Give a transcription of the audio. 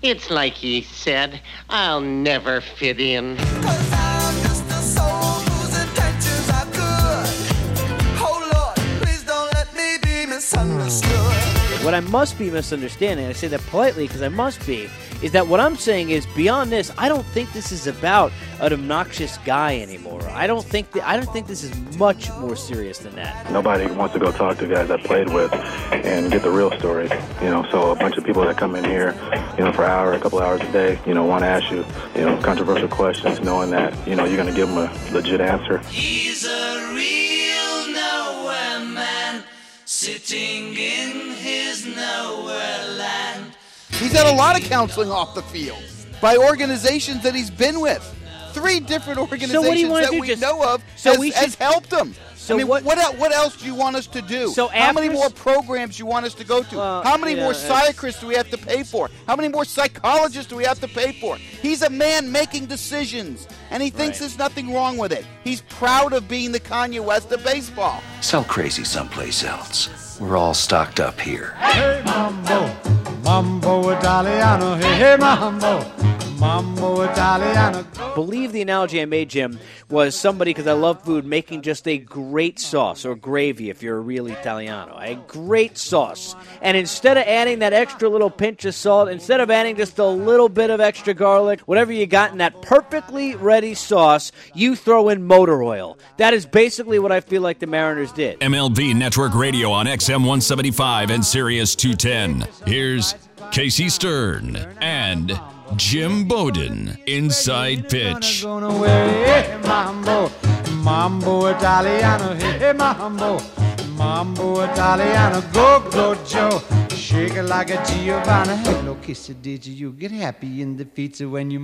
It's like he said, I'll never fit in. Cause I'm just a soul whose intentions are good. Oh Lord, please don't let me be misunderstood. What I must be misunderstanding, I say that politely because I must be, is that what I'm saying is beyond this. I don't think this is about an obnoxious guy anymore. I don't think that. I don't think this is much more serious than that. Nobody wants to go talk to guys I played with and get the real story. You know, so a bunch of people that come in here, you know, for an hour, a couple hours a day, you know, want to ask you, you know, controversial questions, knowing that, you know, you're going to give them a legit answer. He's a real nowhere man, sitting in his nowhere land. He's had a lot of counseling off the field by organizations that he's been with. Three different organizations So what do you wanna that do? we Just- know of so has, we has helped him. So I mean, what- what, what else do you want us to do? So How many more programs you want us to go to? Well, How many you more know, psychiatrists do we have to pay for? How many more psychologists do we have to pay for? He's a man making decisions, and he thinks Right. there's nothing wrong with it. He's proud of being the Kanye West of baseball. Sell crazy someplace else. We're all stocked up here. Hey mambo, mambo Italiano. Hey, hey mambo, mambo Italiano. believe the analogy I made, Jim, was somebody because I love food making just a great sauce or gravy if you're a real Italiano, a great sauce. And instead of adding that extra little pinch of salt, instead of adding just a little bit of extra garlic, whatever you got in that perfectly ready sauce, you throw in motor oil. That is basically what I feel like the Mariners did. MLB Network Radio on XM 175 and Sirius 210. Here's Casey Stern and Jim Bowden inside pitch. Mambo, Italiano. Hey, mambo, mambo Italiano. Go, go, Joe. Shake it like a Giovanna. Hello, kiss you get happy in the pizza when you?